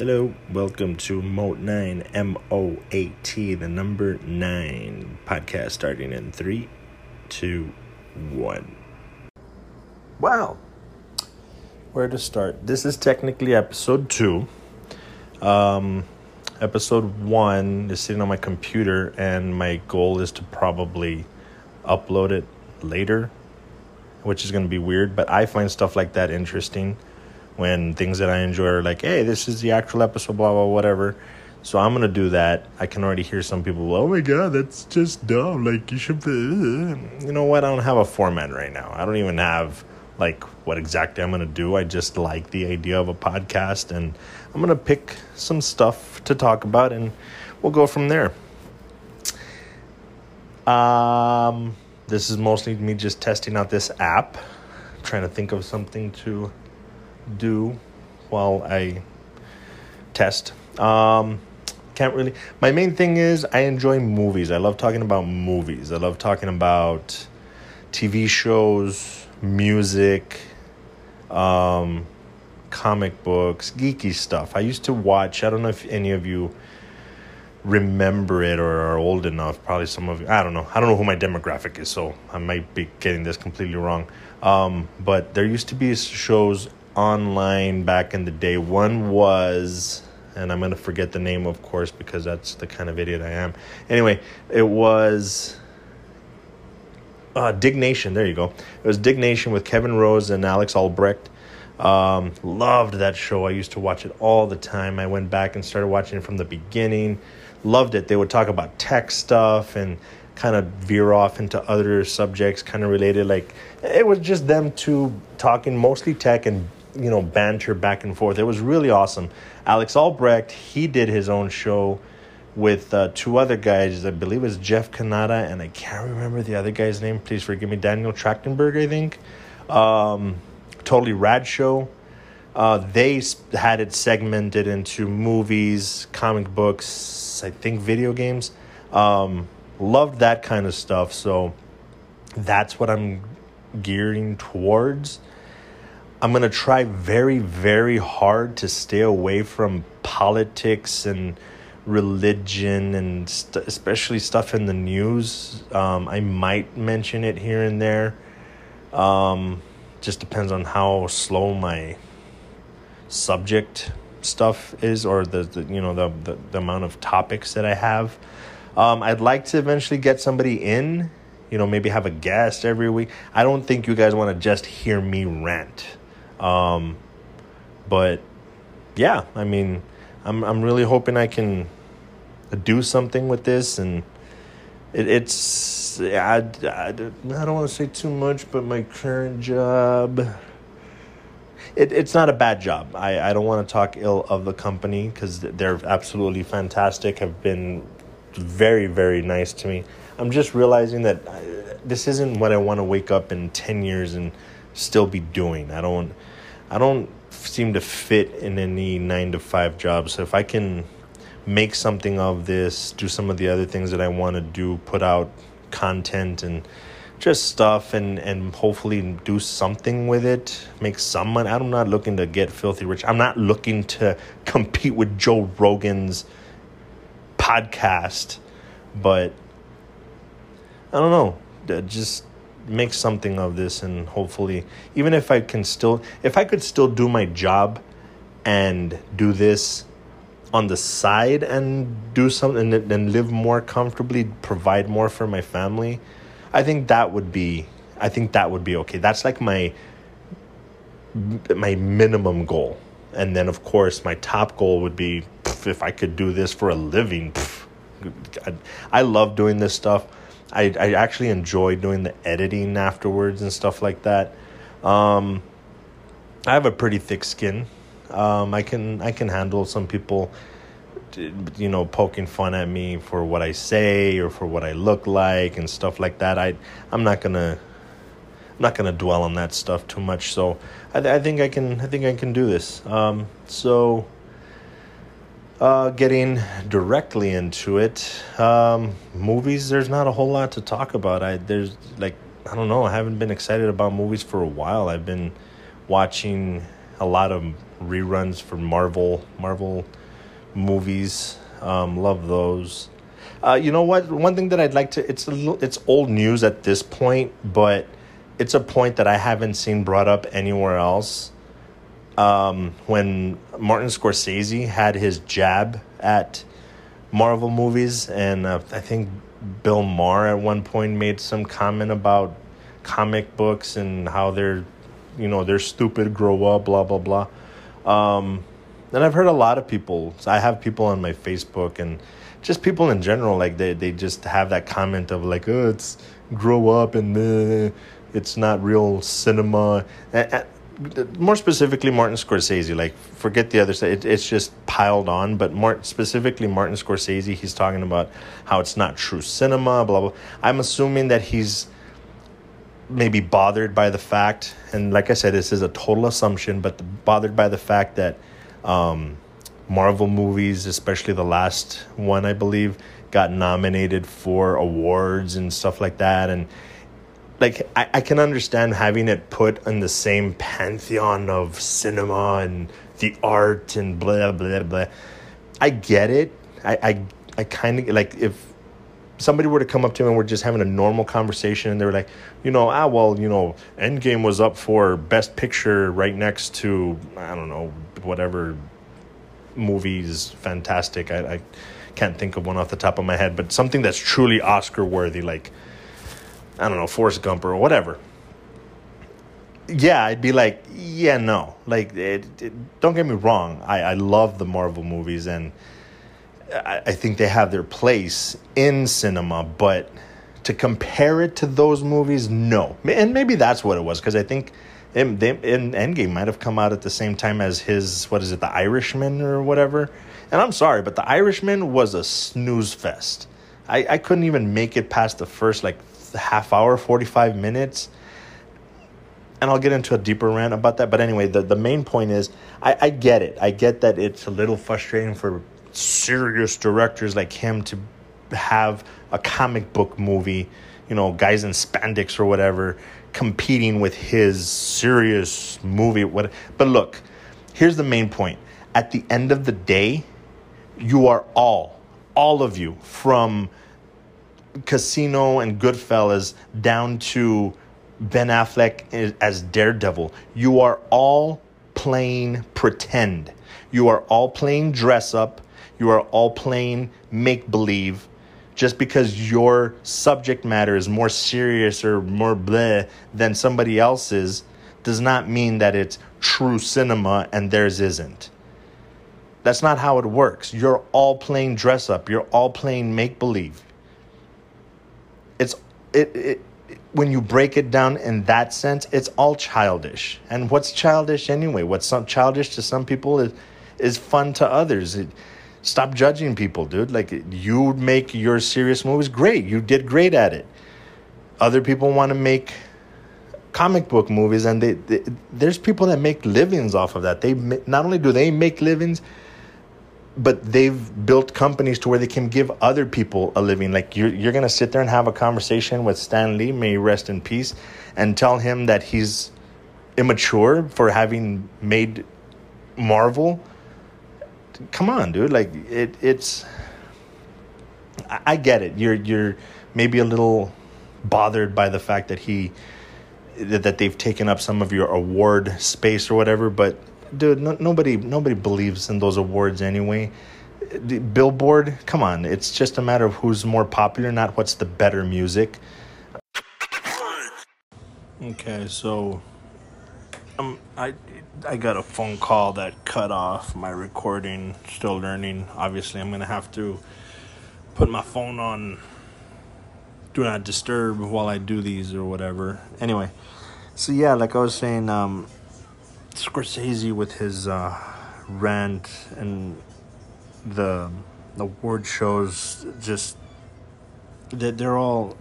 Hello, welcome to Moat 9, M O A T, the number 9 podcast starting in three, two, one. Wow. Where to start? This is technically episode 2. Um, episode 1 is sitting on my computer, and my goal is to probably upload it later, which is going to be weird, but I find stuff like that interesting when things that I enjoy are like, hey, this is the actual episode, blah, blah, whatever. So I'm going to do that. I can already hear some people, oh my God, that's just dumb. Like, you should, be... you know what? I don't have a format right now. I don't even have like what exactly I'm going to do. I just like the idea of a podcast and I'm going to pick some stuff to talk about and we'll go from there. Um, this is mostly me just testing out this app, trying to think of something to do while I test. Um, can't really. My main thing is I enjoy movies. I love talking about movies. I love talking about TV shows, music, um, comic books, geeky stuff. I used to watch. I don't know if any of you remember it or are old enough. Probably some of you. I don't know. I don't know who my demographic is, so I might be getting this completely wrong. Um, but there used to be shows online back in the day. One was, and I'm going to forget the name, of course, because that's the kind of idiot I am. Anyway, it was uh, Diggnation. There you go. It was Diggnation with Kevin Rose and Alex Albrecht. Um, loved that show. I used to watch it all the time. I went back and started watching it from the beginning. Loved it. They would talk about tech stuff and kind of veer off into other subjects kind of related. Like it was just them two talking mostly tech and you know, banter back and forth. It was really awesome. Alex Albrecht, he did his own show with uh, two other guys. I believe it was Jeff Cannata, and I can't remember the other guy's name. Please forgive me. Daniel Trachtenberg, I think. Um, totally rad show. Uh, they had it segmented into movies, comic books, I think video games. Um, loved that kind of stuff. So that's what I'm gearing towards. I'm going to try very, very hard to stay away from politics and religion and st- especially stuff in the news. Um, I might mention it here and there. Um, just depends on how slow my subject stuff is or the, the you know the, the, the amount of topics that I have. Um, I'd like to eventually get somebody in, you know, maybe have a guest every week. I don't think you guys want to just hear me rant. Um, but yeah, I mean, I'm I'm really hoping I can do something with this, and it, it's I, I, I don't want to say too much, but my current job. It, it's not a bad job. I, I don't want to talk ill of the company because they're absolutely fantastic, have been very, very nice to me. I'm just realizing that I, this isn't what I want to wake up in 10 years and still be doing. I don't I don't seem to fit in any 9 to 5 job. So if I can make something of this, do some of the other things that I want to do, put out content and just stuff and and hopefully do something with it make some money. I'm not looking to get filthy rich. I'm not looking to compete with joe rogan's podcast but i don't know. Just make something of this and hopefully even if I can still if I could still do my job and do this on the side and do something and, and live more comfortably, provide more for my family, I think that would be I think that would be okay. That's like my my minimum goal. And then of course my top goal would be if I could do this for a living. I, I love doing this stuff. I, I actually enjoy doing the editing afterwards and stuff like that. Um, I have a pretty thick skin. Um, I can I can handle some people, you know, poking fun at me for what I say or for what I look like and stuff like that. I I'm not gonna I'm not gonna dwell on that stuff too much. So I, I think I can I think I can do this. Um, so uh, getting directly into it, um, movies. There's not a whole lot to talk about. I there's like I don't know. I haven't been excited about movies for a while. I've been watching a lot of reruns for Marvel Marvel movies. Um, love those. Uh, you know what? One thing that I'd like to it's a little, it's old news at this point, but it's a point that I haven't seen brought up anywhere else. Um, when Martin Scorsese had his jab at Marvel movies, and uh, I think Bill Maher at one point made some comment about comic books and how they're, you know, they're stupid, grow up, blah blah blah. Um, and I've heard a lot of people. I have people on my Facebook and just people in general. Like they they just have that comment of like, oh, it's grow up and uh, it's not real cinema. And, more specifically, Martin Scorsese. Like forget the other side. It, it's just piled on. But more specifically, Martin Scorsese. He's talking about how it's not true cinema. Blah blah. I'm assuming that he's maybe bothered by the fact, and like I said, this is a total assumption, but bothered by the fact that um, Marvel movies, especially the last one, I believe, got nominated for awards and stuff like that. And like, I, I can understand having it put in the same pantheon of cinema and the art and blah, blah, blah. I get it. I, I, I kind of like if somebody were to come up to me and we're just having a normal conversation and they were like, you know, ah, well, you know, Endgame was up for Best Picture right next to, I don't know, whatever movies fantastic. I, I can't think of one off the top of my head, but something that's truly Oscar worthy, like, I don't know, Forrest Gump or whatever. Yeah, I'd be like, yeah, no. Like, it, it, don't get me wrong. I, I love the Marvel movies and I, think they have their place in cinema, but to compare it to those movies, no. And maybe that's what it was because I think in, in Endgame might have come out at the same time as his what is it, The Irishman or whatever. And I'm sorry, but The Irishman was a snooze fest. I, I couldn't even make it past the first like half hour, 45 minutes. And I'll get into a deeper rant about that. But anyway, the, the main point is I, I get it. I get that it's a little frustrating for serious directors like him to have a comic book movie, you know, guys in spandex or whatever, competing with his serious movie. What? But look, here's the main point. At the end of the day, you are all, all of you, from Casino and Goodfellas down to Ben Affleck as Daredevil, you are all playing pretend. You are all playing dress up you are all playing make believe just because your subject matter is more serious or more bleh than somebody else's does not mean that it's true cinema and theirs isn't. That's not how it works. You're all playing dress up. You're all playing make believe. It, it when you break it down in that sense, it's all childish. And what's childish anyway? What's some childish to some people is is fun to others. It, Stop judging people, dude. Like you make your serious movies great. You did great at it. Other people want to make comic book movies and they, they, there's people that make livings off of that. They not only do they make livings but they've built companies to where they can give other people a living. Like you're you're gonna sit there and have a conversation with Stan Lee, may rest in peace, and tell him that he's immature for having made Marvel come on, dude. Like it, it's. I, get it. You're you're maybe a little bothered by the fact that he that they've taken up some of your award space or whatever. But dude, no, nobody nobody believes in those awards anyway. The Billboard, come on, it's just a matter of who's more popular, not what's the better music. Okay, so um, I I got a phone call that cut off my recording. Still learning. Obviously, I'm gonna have to put my phone on do not disturb while I do these or whatever. Anyway, so yeah, like I was saying, um, Scorsese with his uh, rant and the the award shows just that they're all.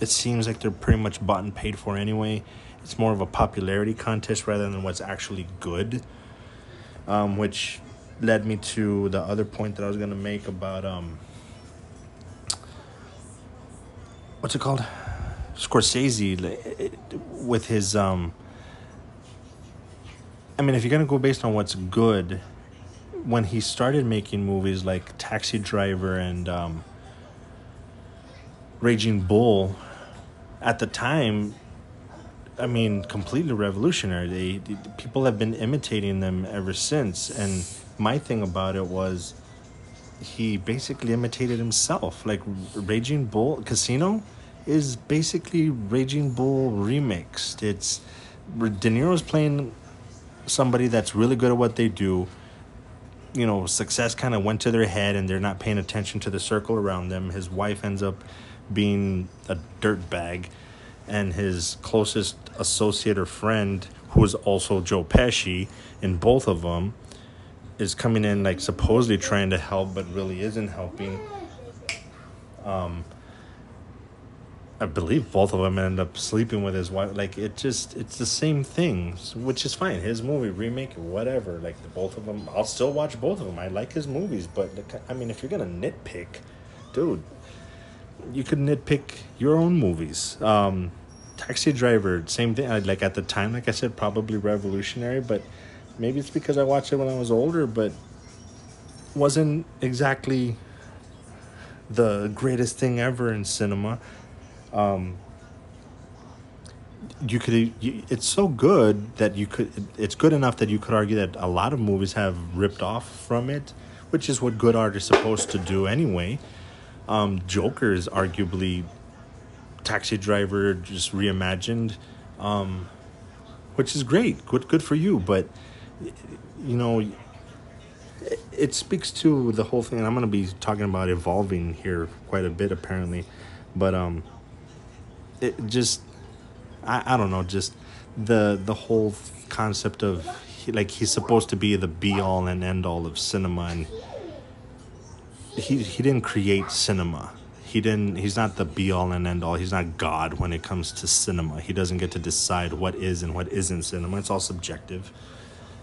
It seems like they're pretty much bought and paid for anyway it's more of a popularity contest rather than what's actually good. Um, which led me to the other point that I was gonna make about um, what's it called, Scorsese with his um, I mean, if you're gonna go based on what's good, when he started making movies like Taxi Driver and um, Raging Bull, at the time, I mean, completely revolutionary. They, they, people have been imitating them ever since. And my thing about it was, he basically imitated himself. Like Raging Bull Casino is basically Raging Bull remixed. It's De Niro's playing somebody that's really good at what they do. You know, success kind of went to their head and they're not paying attention to the circle around them. His wife ends up being a dirt bag and his closest associate or friend who is also Joe Pesci in both of them is coming in like supposedly trying to help but really isn't helping um I believe both of them end up sleeping with his wife. Like it just, it's the same thing, which is fine. His movie remake, whatever. Like the both of them, I'll still watch both of them. I like his movies, but I mean, if you're gonna nitpick, dude, you could nitpick your own movies. Um, Taxi Driver, same thing. Like at the time, like I said, probably revolutionary, but maybe it's because I watched it when I was older, but wasn't exactly the greatest thing ever in cinema. Um, you could it's so good that you could it's good enough that you could argue that a lot of movies have ripped off from it which is what good art is supposed to do anyway. Um, joker is arguably taxi driver just reimagined um, which is great good good for you but you know it, it speaks to the whole thing and i'm going to be talking about evolving here quite a bit apparently but um it just I, I don't know just the the whole concept of like he's supposed to be the be all and end all of cinema and he he didn't create cinema. He didn't he's not the be all and end all he's not god when it comes to cinema. He doesn't get to decide what is and what isn't cinema. It's all subjective.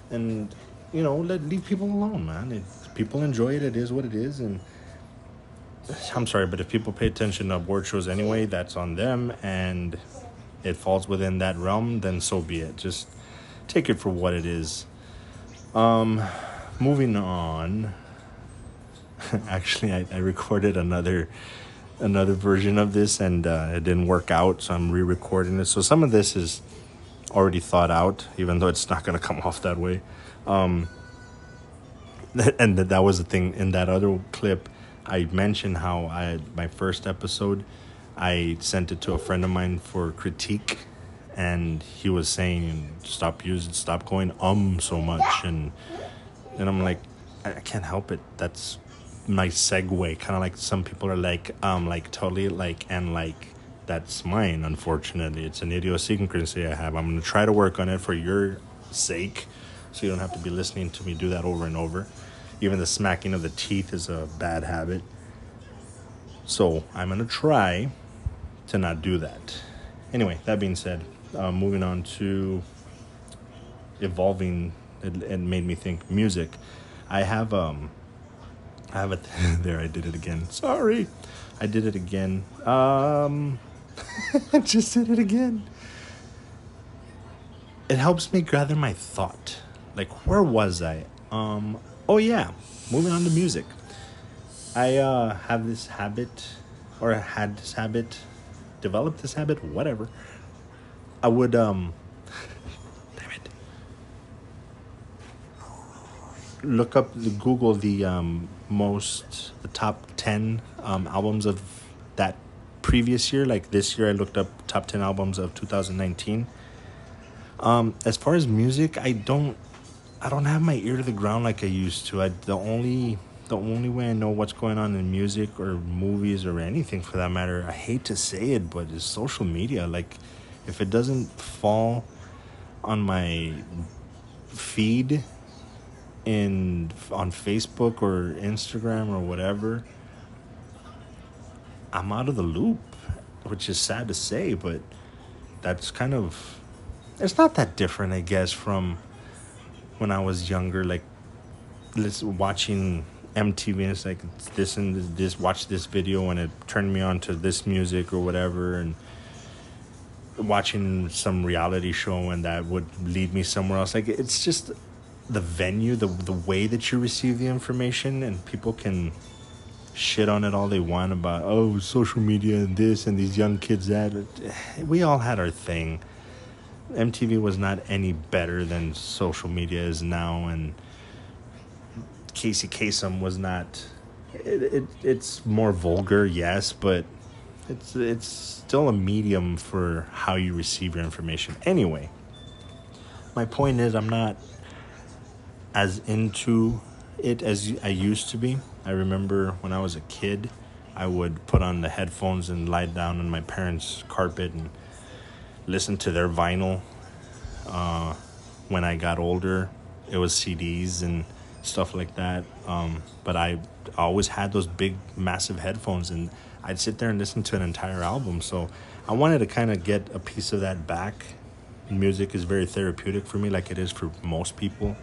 And you know let leave people alone man. It, people enjoy it. It is what it is and I'm sorry, but if people pay attention to award shows anyway, that's on them, and it falls within that realm, then so be it. Just take it for what it is. Um, moving on. Actually, I, I recorded another another version of this, and uh, it didn't work out, so I'm re-recording it. So some of this is already thought out, even though it's not going to come off that way. Um, and that was the thing in that other clip I mentioned how I my first episode, I sent it to a friend of mine for critique, and he was saying, "Stop using, stop going um so much," and and I'm like, I, can't help it. That's my segue. Kind of like some people are like, um, like totally like and like. That's mine. Unfortunately, it's an idiosyncrasy I have. I'm gonna try to work on it for your sake, so you don't have to be listening to me do that over and over. Even the smacking of the teeth is a bad habit. So I'm going to try to not do that. Anyway, that being said, uh, moving on to evolving, it, it, made me think music. I have, um, I have it there. I did it again. Sorry. I did it again. Um, I just did it again. It helps me gather my thought. Like, where was I? Um, Oh yeah, moving on to music. I uh, have this habit, or had this habit, developed this habit, whatever. I would um, damn it, look up the Google the um most the top ten um albums of that previous year. Like this year, I looked up top ten albums of two thousand nineteen. Um, as far as music, I don't I don't have my ear to the ground like I used to. I the only the only way I know what's going on in music or movies or anything for that matter. I hate to say it, but it's social media. Like if it doesn't fall on my feed in on Facebook or Instagram or whatever, I'm out of the loop, which is sad to say, but that's kind of it's not that different, I guess, from when I was younger, like let's watching MTV and it's like this and this, this watch this video and it turned me on to this music or whatever and watching some reality show and that would lead me somewhere else. Like it's just the venue, the the way that you receive the information, and people can shit on it all they want about oh social media and this and these young kids that. We all had our thing. MTV was not any better than social media is now, and Casey Kasem was not. It, it it's more vulgar, yes, but it's it's still a medium for how you receive your information. Anyway, my point is, I'm not as into it as I used to be. I remember when I was a kid, I would put on the headphones and lie down on my parents' carpet and listen to their vinyl. Uh, when I got older, it was CDs and stuff like that. Um, but I always had those big, massive headphones, and I'd sit there and listen to an entire album. So I wanted to kind of get a piece of that back. Music is very therapeutic for me, like it is for most people.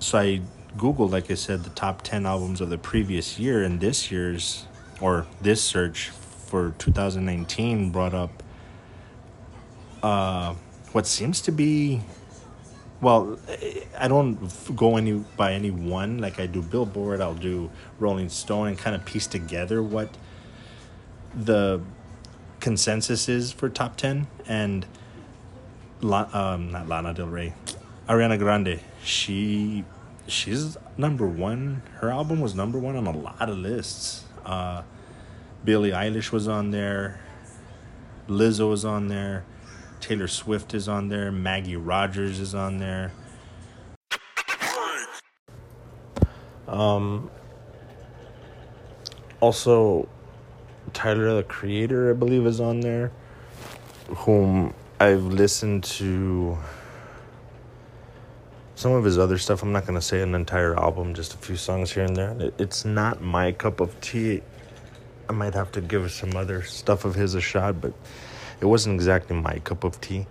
So I Googled, like I said, the top 10 albums of the previous year, and this year's, or this search for 2019 brought up uh, what seems to be well i don't go any by any one. Like i do billboard i'll do rolling stone and kind of piece together what the consensus is for top 10 and La, um, not lana del rey ariana grande she she's number one. Her album was number one on a lot of lists. Uh, billie eilish was on there. Lizzo was on there Taylor Swift is on there. Maggie Rogers is on there. Um, also, Tyler the Creator, I believe, is on there, whom I've listened to some of his other stuff. I'm not going to say an entire album, just a few songs here and there. It's not my cup of tea. I might have to give some other stuff of his a shot, but it wasn't exactly my cup of tea.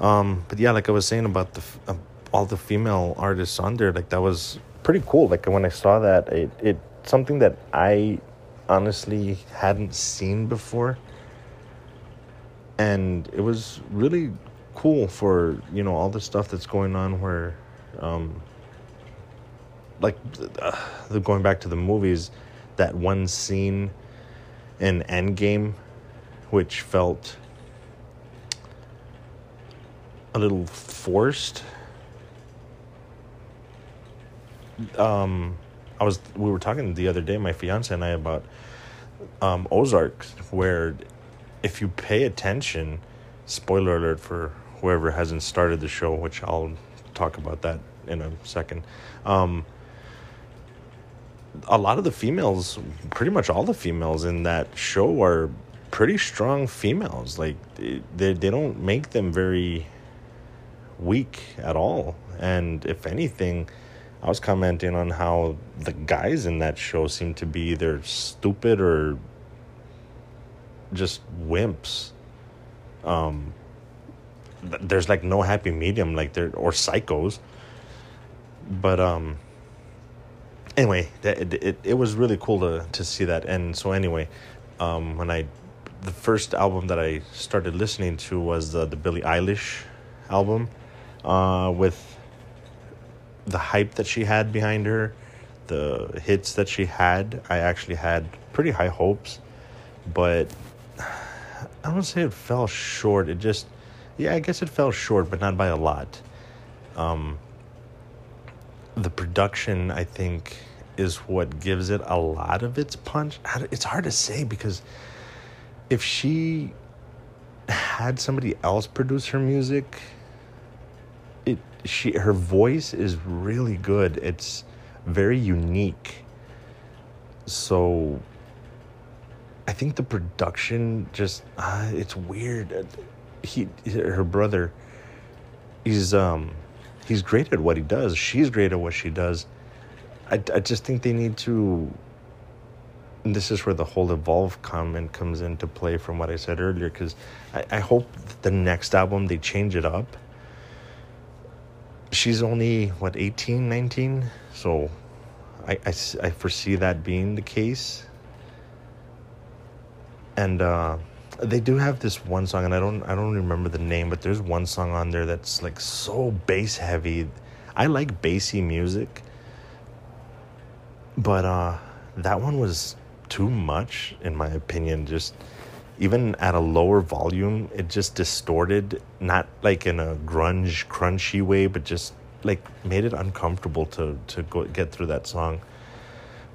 Um, but yeah, like I was saying about the uh, all the female artists on there, like that was pretty cool. Like when I saw that, it it something that I honestly hadn't seen before, and it was really cool for you know all the stuff that's going on where, um, like uh, going back to the movies, that one scene in Endgame which felt a little forced. Um, I was we were talking the other day, my fiance and I, about um, Ozark, where if you pay attention, spoiler alert for whoever hasn't started the show, which I'll talk about that in a second. Um, a lot of the females, pretty much all the females in that show are pretty strong females. Like they they don't make them very weak at all. And if anything, I was commenting on how the guys in that show seem to be either stupid or just wimps. Um, there's like no happy medium, like they're or psychos. But um, anyway, it, it it was really cool to to see that. And so anyway, um, when I the first album that I started listening to was the the Billie Eilish album, uh, with the hype that she had behind her, the hits that she had. I actually had pretty high hopes, but I don't say it fell short. It just, yeah, I guess it fell short, but not by a lot. Um, the production, I think, is what gives it a lot of its punch. It's hard to say because if she had somebody else produce her music, it she her voice is really good. It's very unique. So I think the production just uh, it's weird. He her brother he's um he's great at what he does. She's great at what she does. I, I just think they need to and this is where the whole evolve comment comes into play from what I said earlier because I, I hope the next album they change it up. She's only, what, 18, 19? So I, I, I foresee that being the case. And uh, they do have this one song, and I don't I don't remember the name, but there's one song on there that's like so bass heavy. I like bassy music, but uh, that one was too much in my opinion. Just even at a lower volume, it just distorted, not like in a grunge, crunchy way, but just like made it uncomfortable to to go get through that song.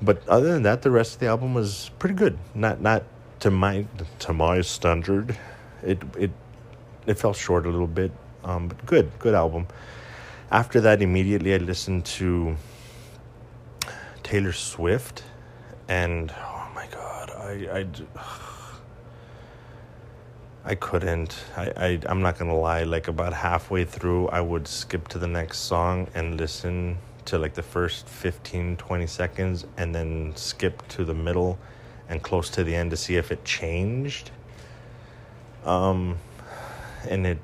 But other than that, the rest of the album was pretty good. Not not to my to my standard, it it it fell short a little bit, um, but good good album. After that, immediately I listened to Taylor Swift, and I I. I couldn't. I, I I'm not gonna lie. Like about halfway through, I would skip to the next song and listen to like the first 15, 20 seconds, and then skip to the middle and close to the end to see if it changed. Um, and it,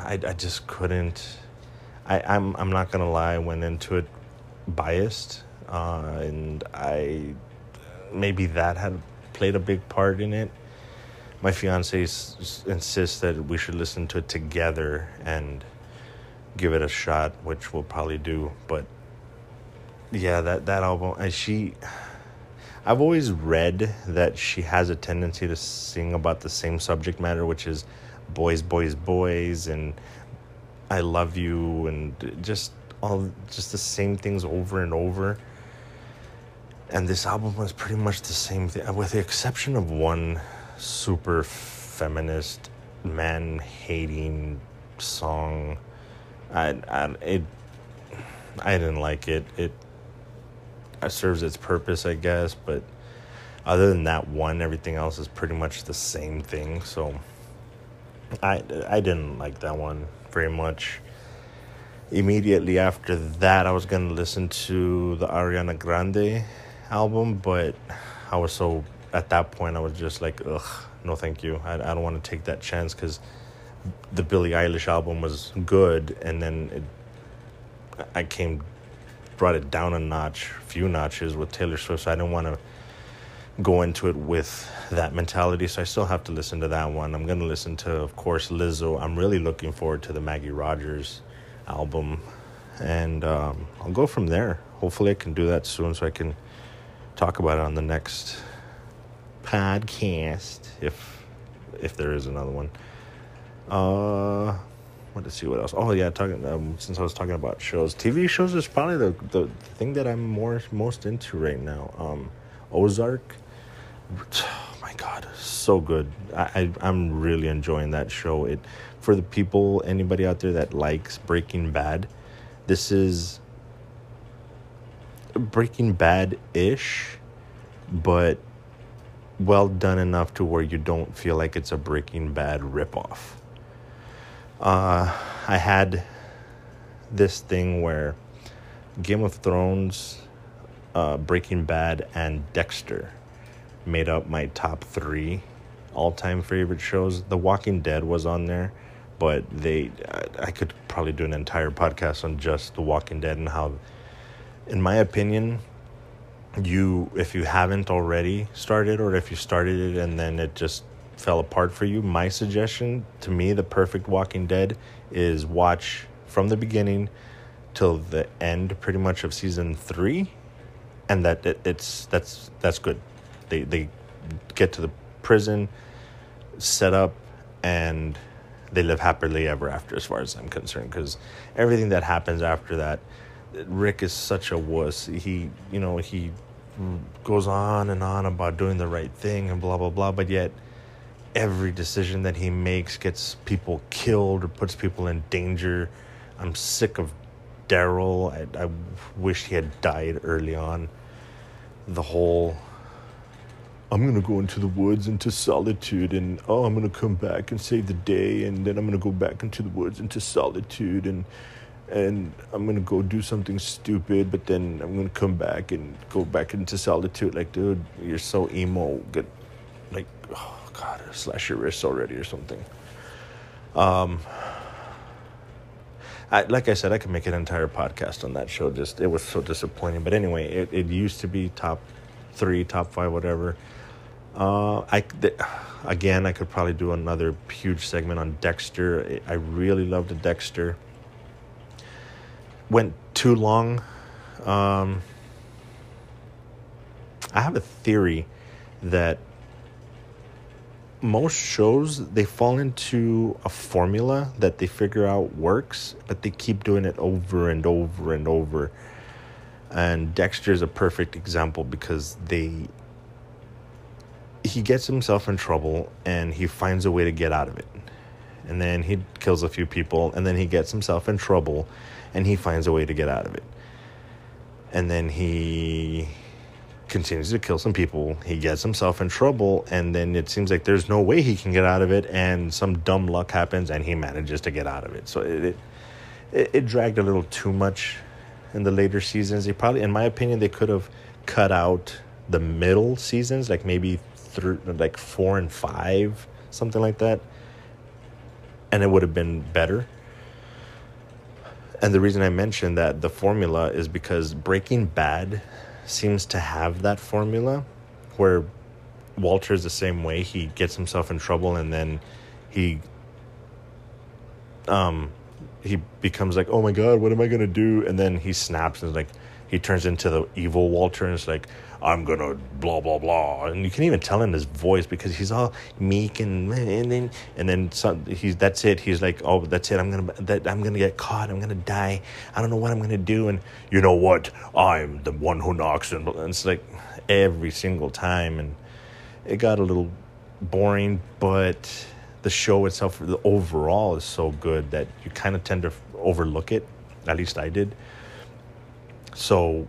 I I just couldn't. I I'm I'm not gonna lie. I went into it biased, uh, and I maybe that had played a big part in it my fiance insists that we should listen to it together and give it a shot, which we'll probably do. But yeah, that that album, and she, I've always read that she has a tendency to sing about the same subject matter, which is boys, boys, boys, and I love you, and just all just the same things over and over. And this album was pretty much the same thing, uh, with the exception of one super feminist, man hating song. I, I it I didn't like it. It serves its purpose, I guess, but other than that one, everything else is pretty much the same thing. So I I didn't like that one very much. Immediately after that, I was gonna listen to the Ariana Grande album, but I was so at that point, I was just like, ugh, no, thank you. I, I don't want to take that chance because the Billie Eilish album was good, and then it, I came, brought it down a notch, few notches with Taylor Swift. So I didn't want to go into it with that mentality. So I still have to listen to that one. I'm to listen to, of course, Lizzo. I'm really looking forward to the Maggie Rogers album, and um, I'll go from there. Hopefully, I can do that soon so I can talk about it on the next podcast if if there is another one. Uh, let's see what else. Oh yeah, talking um, since I was talking about shows, TV shows is probably the the thing that I'm more most into right now. Um, Ozark. Oh my god, so good. I, I I'm really enjoying that show. It for the people, anybody out there that likes Breaking Bad, this is Breaking Bad ish, but well done enough to where you don't feel like it's a Breaking Bad ripoff. Uh, I had this thing where Game of Thrones, uh, Breaking Bad, and Dexter made up my top three all-time favorite shows. The Walking Dead was on there, but they I could probably do an entire podcast on just The Walking Dead and how, in my opinion, you if you haven't already started or if you started it and then it just fell apart for you my suggestion to me the perfect walking dead is watch from the beginning till the end pretty much of season 3 and that it, it's that's that's good. They they get to the prison set up and they live happily ever after as far as i'm concerned because everything that happens after that rick is such a wuss. He you know he goes on and on about doing the right thing and blah blah blah. But yet every decision that he makes gets people killed or puts people in danger. I'm sick of daryl. I, I wish he had died early on. The whole i'm gonna go into the woods into solitude and oh i'm gonna come back and save the day. And then i'm gonna go back into the woods into solitude and and I'm gonna go do something stupid, but then I'm gonna come back and go back into solitude. Like, dude, you're so emo. Get, like, oh god, slash your wrist already or something. Um, I, like I said, I could make an entire podcast on that show. Just it was so disappointing. But anyway, it it used to be top three, top five, whatever. Uh, I again, I could probably do another huge segment on Dexter. I really loved Dexter. Went too long. Um, I have a theory that most shows they fall into a formula that they figure out works, but they keep doing it over and over and over. And Dexter is a perfect example because they he gets himself in trouble and he finds a way to get out of it. And then he kills a few people and then he gets himself in trouble and he finds a way to get out of it. And then he continues to kill some people. He gets himself in trouble and then it seems like there's no way he can get out of it and some dumb luck happens and he manages to get out of it. So it it, it dragged a little too much in the later seasons. They probably in my opinion they could have cut out the middle seasons like maybe through like four and five, something like that, and it would have been better. And the reason I mentioned that the formula is because Breaking Bad seems to have that formula where Walter's the same way. He gets himself in trouble and then he um he becomes like, "Oh my god, what am I going to do?" and then he snaps and is like he turns into the evil Walter and it's like I'm gonna blah blah blah, and you can even tell in his voice because he's all meek and and then and then some, he's that's it. He's like, oh, that's it. I'm gonna that I'm gonna get caught. I'm gonna die. I don't know what I'm gonna do. And you know what? I'm the one who knocks, and, and it's like every single time, and it got a little boring, but the show itself, the overall, is so good that you kind of tend to overlook it. At least I did. So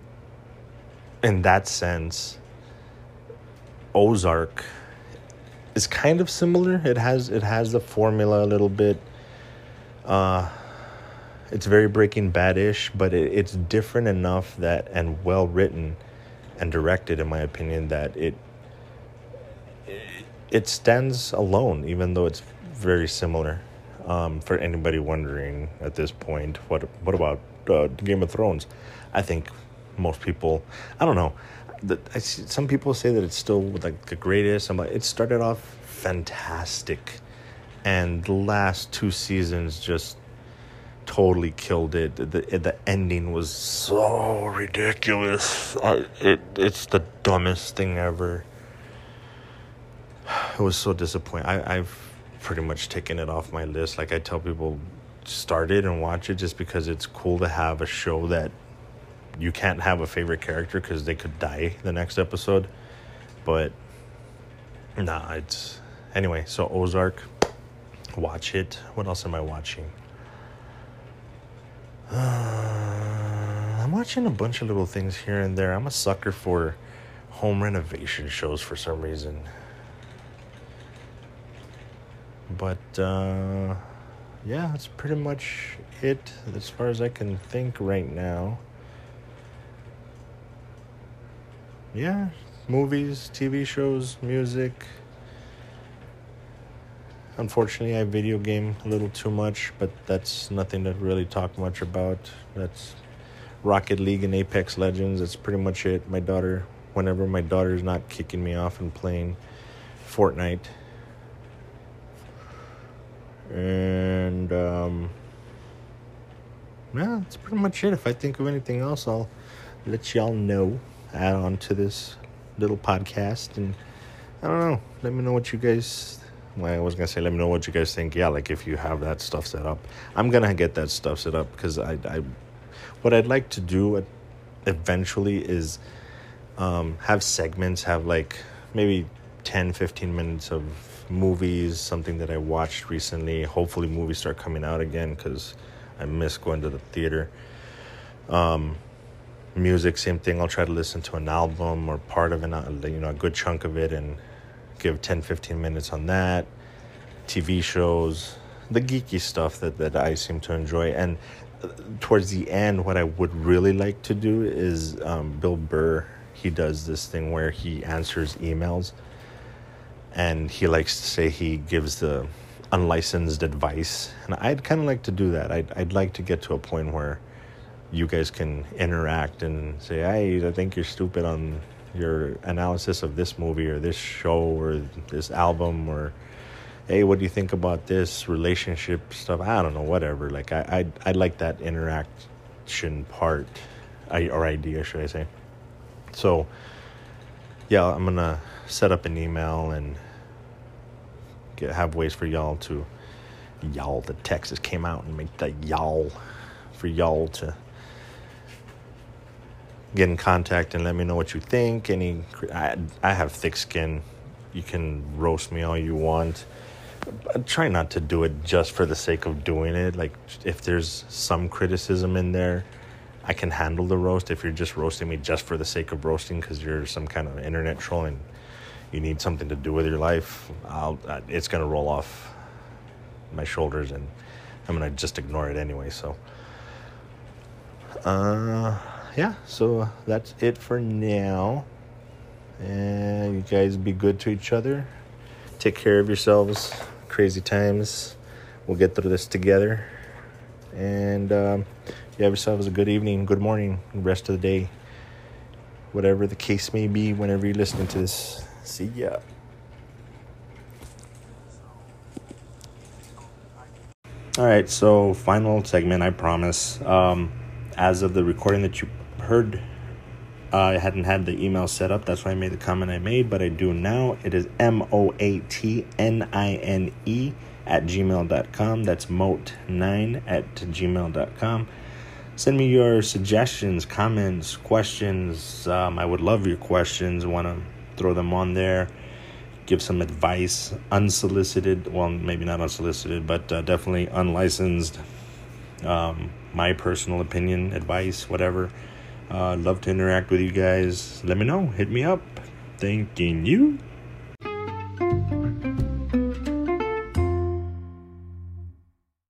in that sense, Ozark is kind of similar. It has it has the formula a little bit. Uh, it's very Breaking Bad-ish, but it, it's different enough that and well written and directed, in my opinion, that it it stands alone, even though it's very similar. Um, for anybody wondering at this point, what what about uh, Game of Thrones? I think most people. I don't know. I see, some people say that it's still like the greatest. I'm like, it started off fantastic, and the last two seasons just totally killed it. The the ending was so ridiculous. I, it it's the dumbest thing ever. It was so disappointing. I, I've pretty much taken it off my list. Like I tell people, start it and watch it just because it's cool to have a show that you can't have a favorite character because they could die the next episode. But nah, it's anyway. So Ozark, watch it. What else am I watching? Uh, I'm watching a bunch of little things here and there. I'm a sucker for home renovation shows for some reason. But uh, yeah, that's pretty much it as far as I can think right now. yeah, movies, TV shows, music. Unfortunately, I video game a little too much, but that's nothing to really talk much about. That's Rocket League and Apex Legends. That's pretty much it. My daughter, whenever my daughter's not kicking me off and playing Fortnite. And, um, yeah, that's pretty much it. If I think of anything else, I'll let y'all know add on to this little podcast. And I don't know. Let me know what you guys. Well, I was gonna say, let me know what you guys think. Yeah, like if you have that stuff set up, I'm gonna get that stuff set up because I, I, what I'd like to do eventually is um, have segments, have like maybe 10, 15 minutes of movies, something that I watched recently. Hopefully, movies start coming out again because I miss going to the theater. Um, music same thing i'll try to listen to an album or part of an you know a good chunk of it and give 10 15 minutes on that tv shows the geeky stuff that, that i seem to enjoy and uh, towards the end what i would really like to do is um, bill burr he does this thing where he answers emails and he likes to say he gives the unlicensed advice. And i'd kind of like to do that. I'd, I'd like to get to a point where you guys can interact and say, "Hey, I think you're stupid on, your analysis of this movie or this show or this album or hey what do you think about this relationship stuff? I don't know whatever. Like i i, I like that interaction part or idea should i say. So yeah i'm gonna set up an email and get, uh, have ways for y'all to y'all the texas came out and make that y'all for y'all to get in contact and let me know what you think any i, I have thick skin you can roast me all you want I try not to do it just for the sake of doing it. Like if there's some criticism in there, I can handle the roast. If you're just roasting me just for the sake of roasting because you're some kind of internet troll and you need something to do with your life, I'll uh, it's gonna roll off my shoulders and I'm gonna just ignore it anyway. So, uh, yeah. So that's it for now. And you guys be good to each other. Take care of yourselves crazy times. We'll get through this together. And um, you have yourselves a good evening, good morning, rest of the day, whatever the case may be, whenever you're listening to this. See ya. All right, so final segment, I promise. Um, as of the recording that you heard, uh, I hadn't had the email set up. That's why I made the comment I made, but I do now. It is M O A T N I N E at gmail.com. That's moat9 at gmail.com. Send me your suggestions, comments, questions. Um, I would love your questions. Want to throw them on there. Give some advice, unsolicited. Well, maybe not unsolicited, but uh, definitely unlicensed. Um, my personal opinion, advice, whatever uh, love to interact with you guys. Let me know. Hit me up. Thanking you.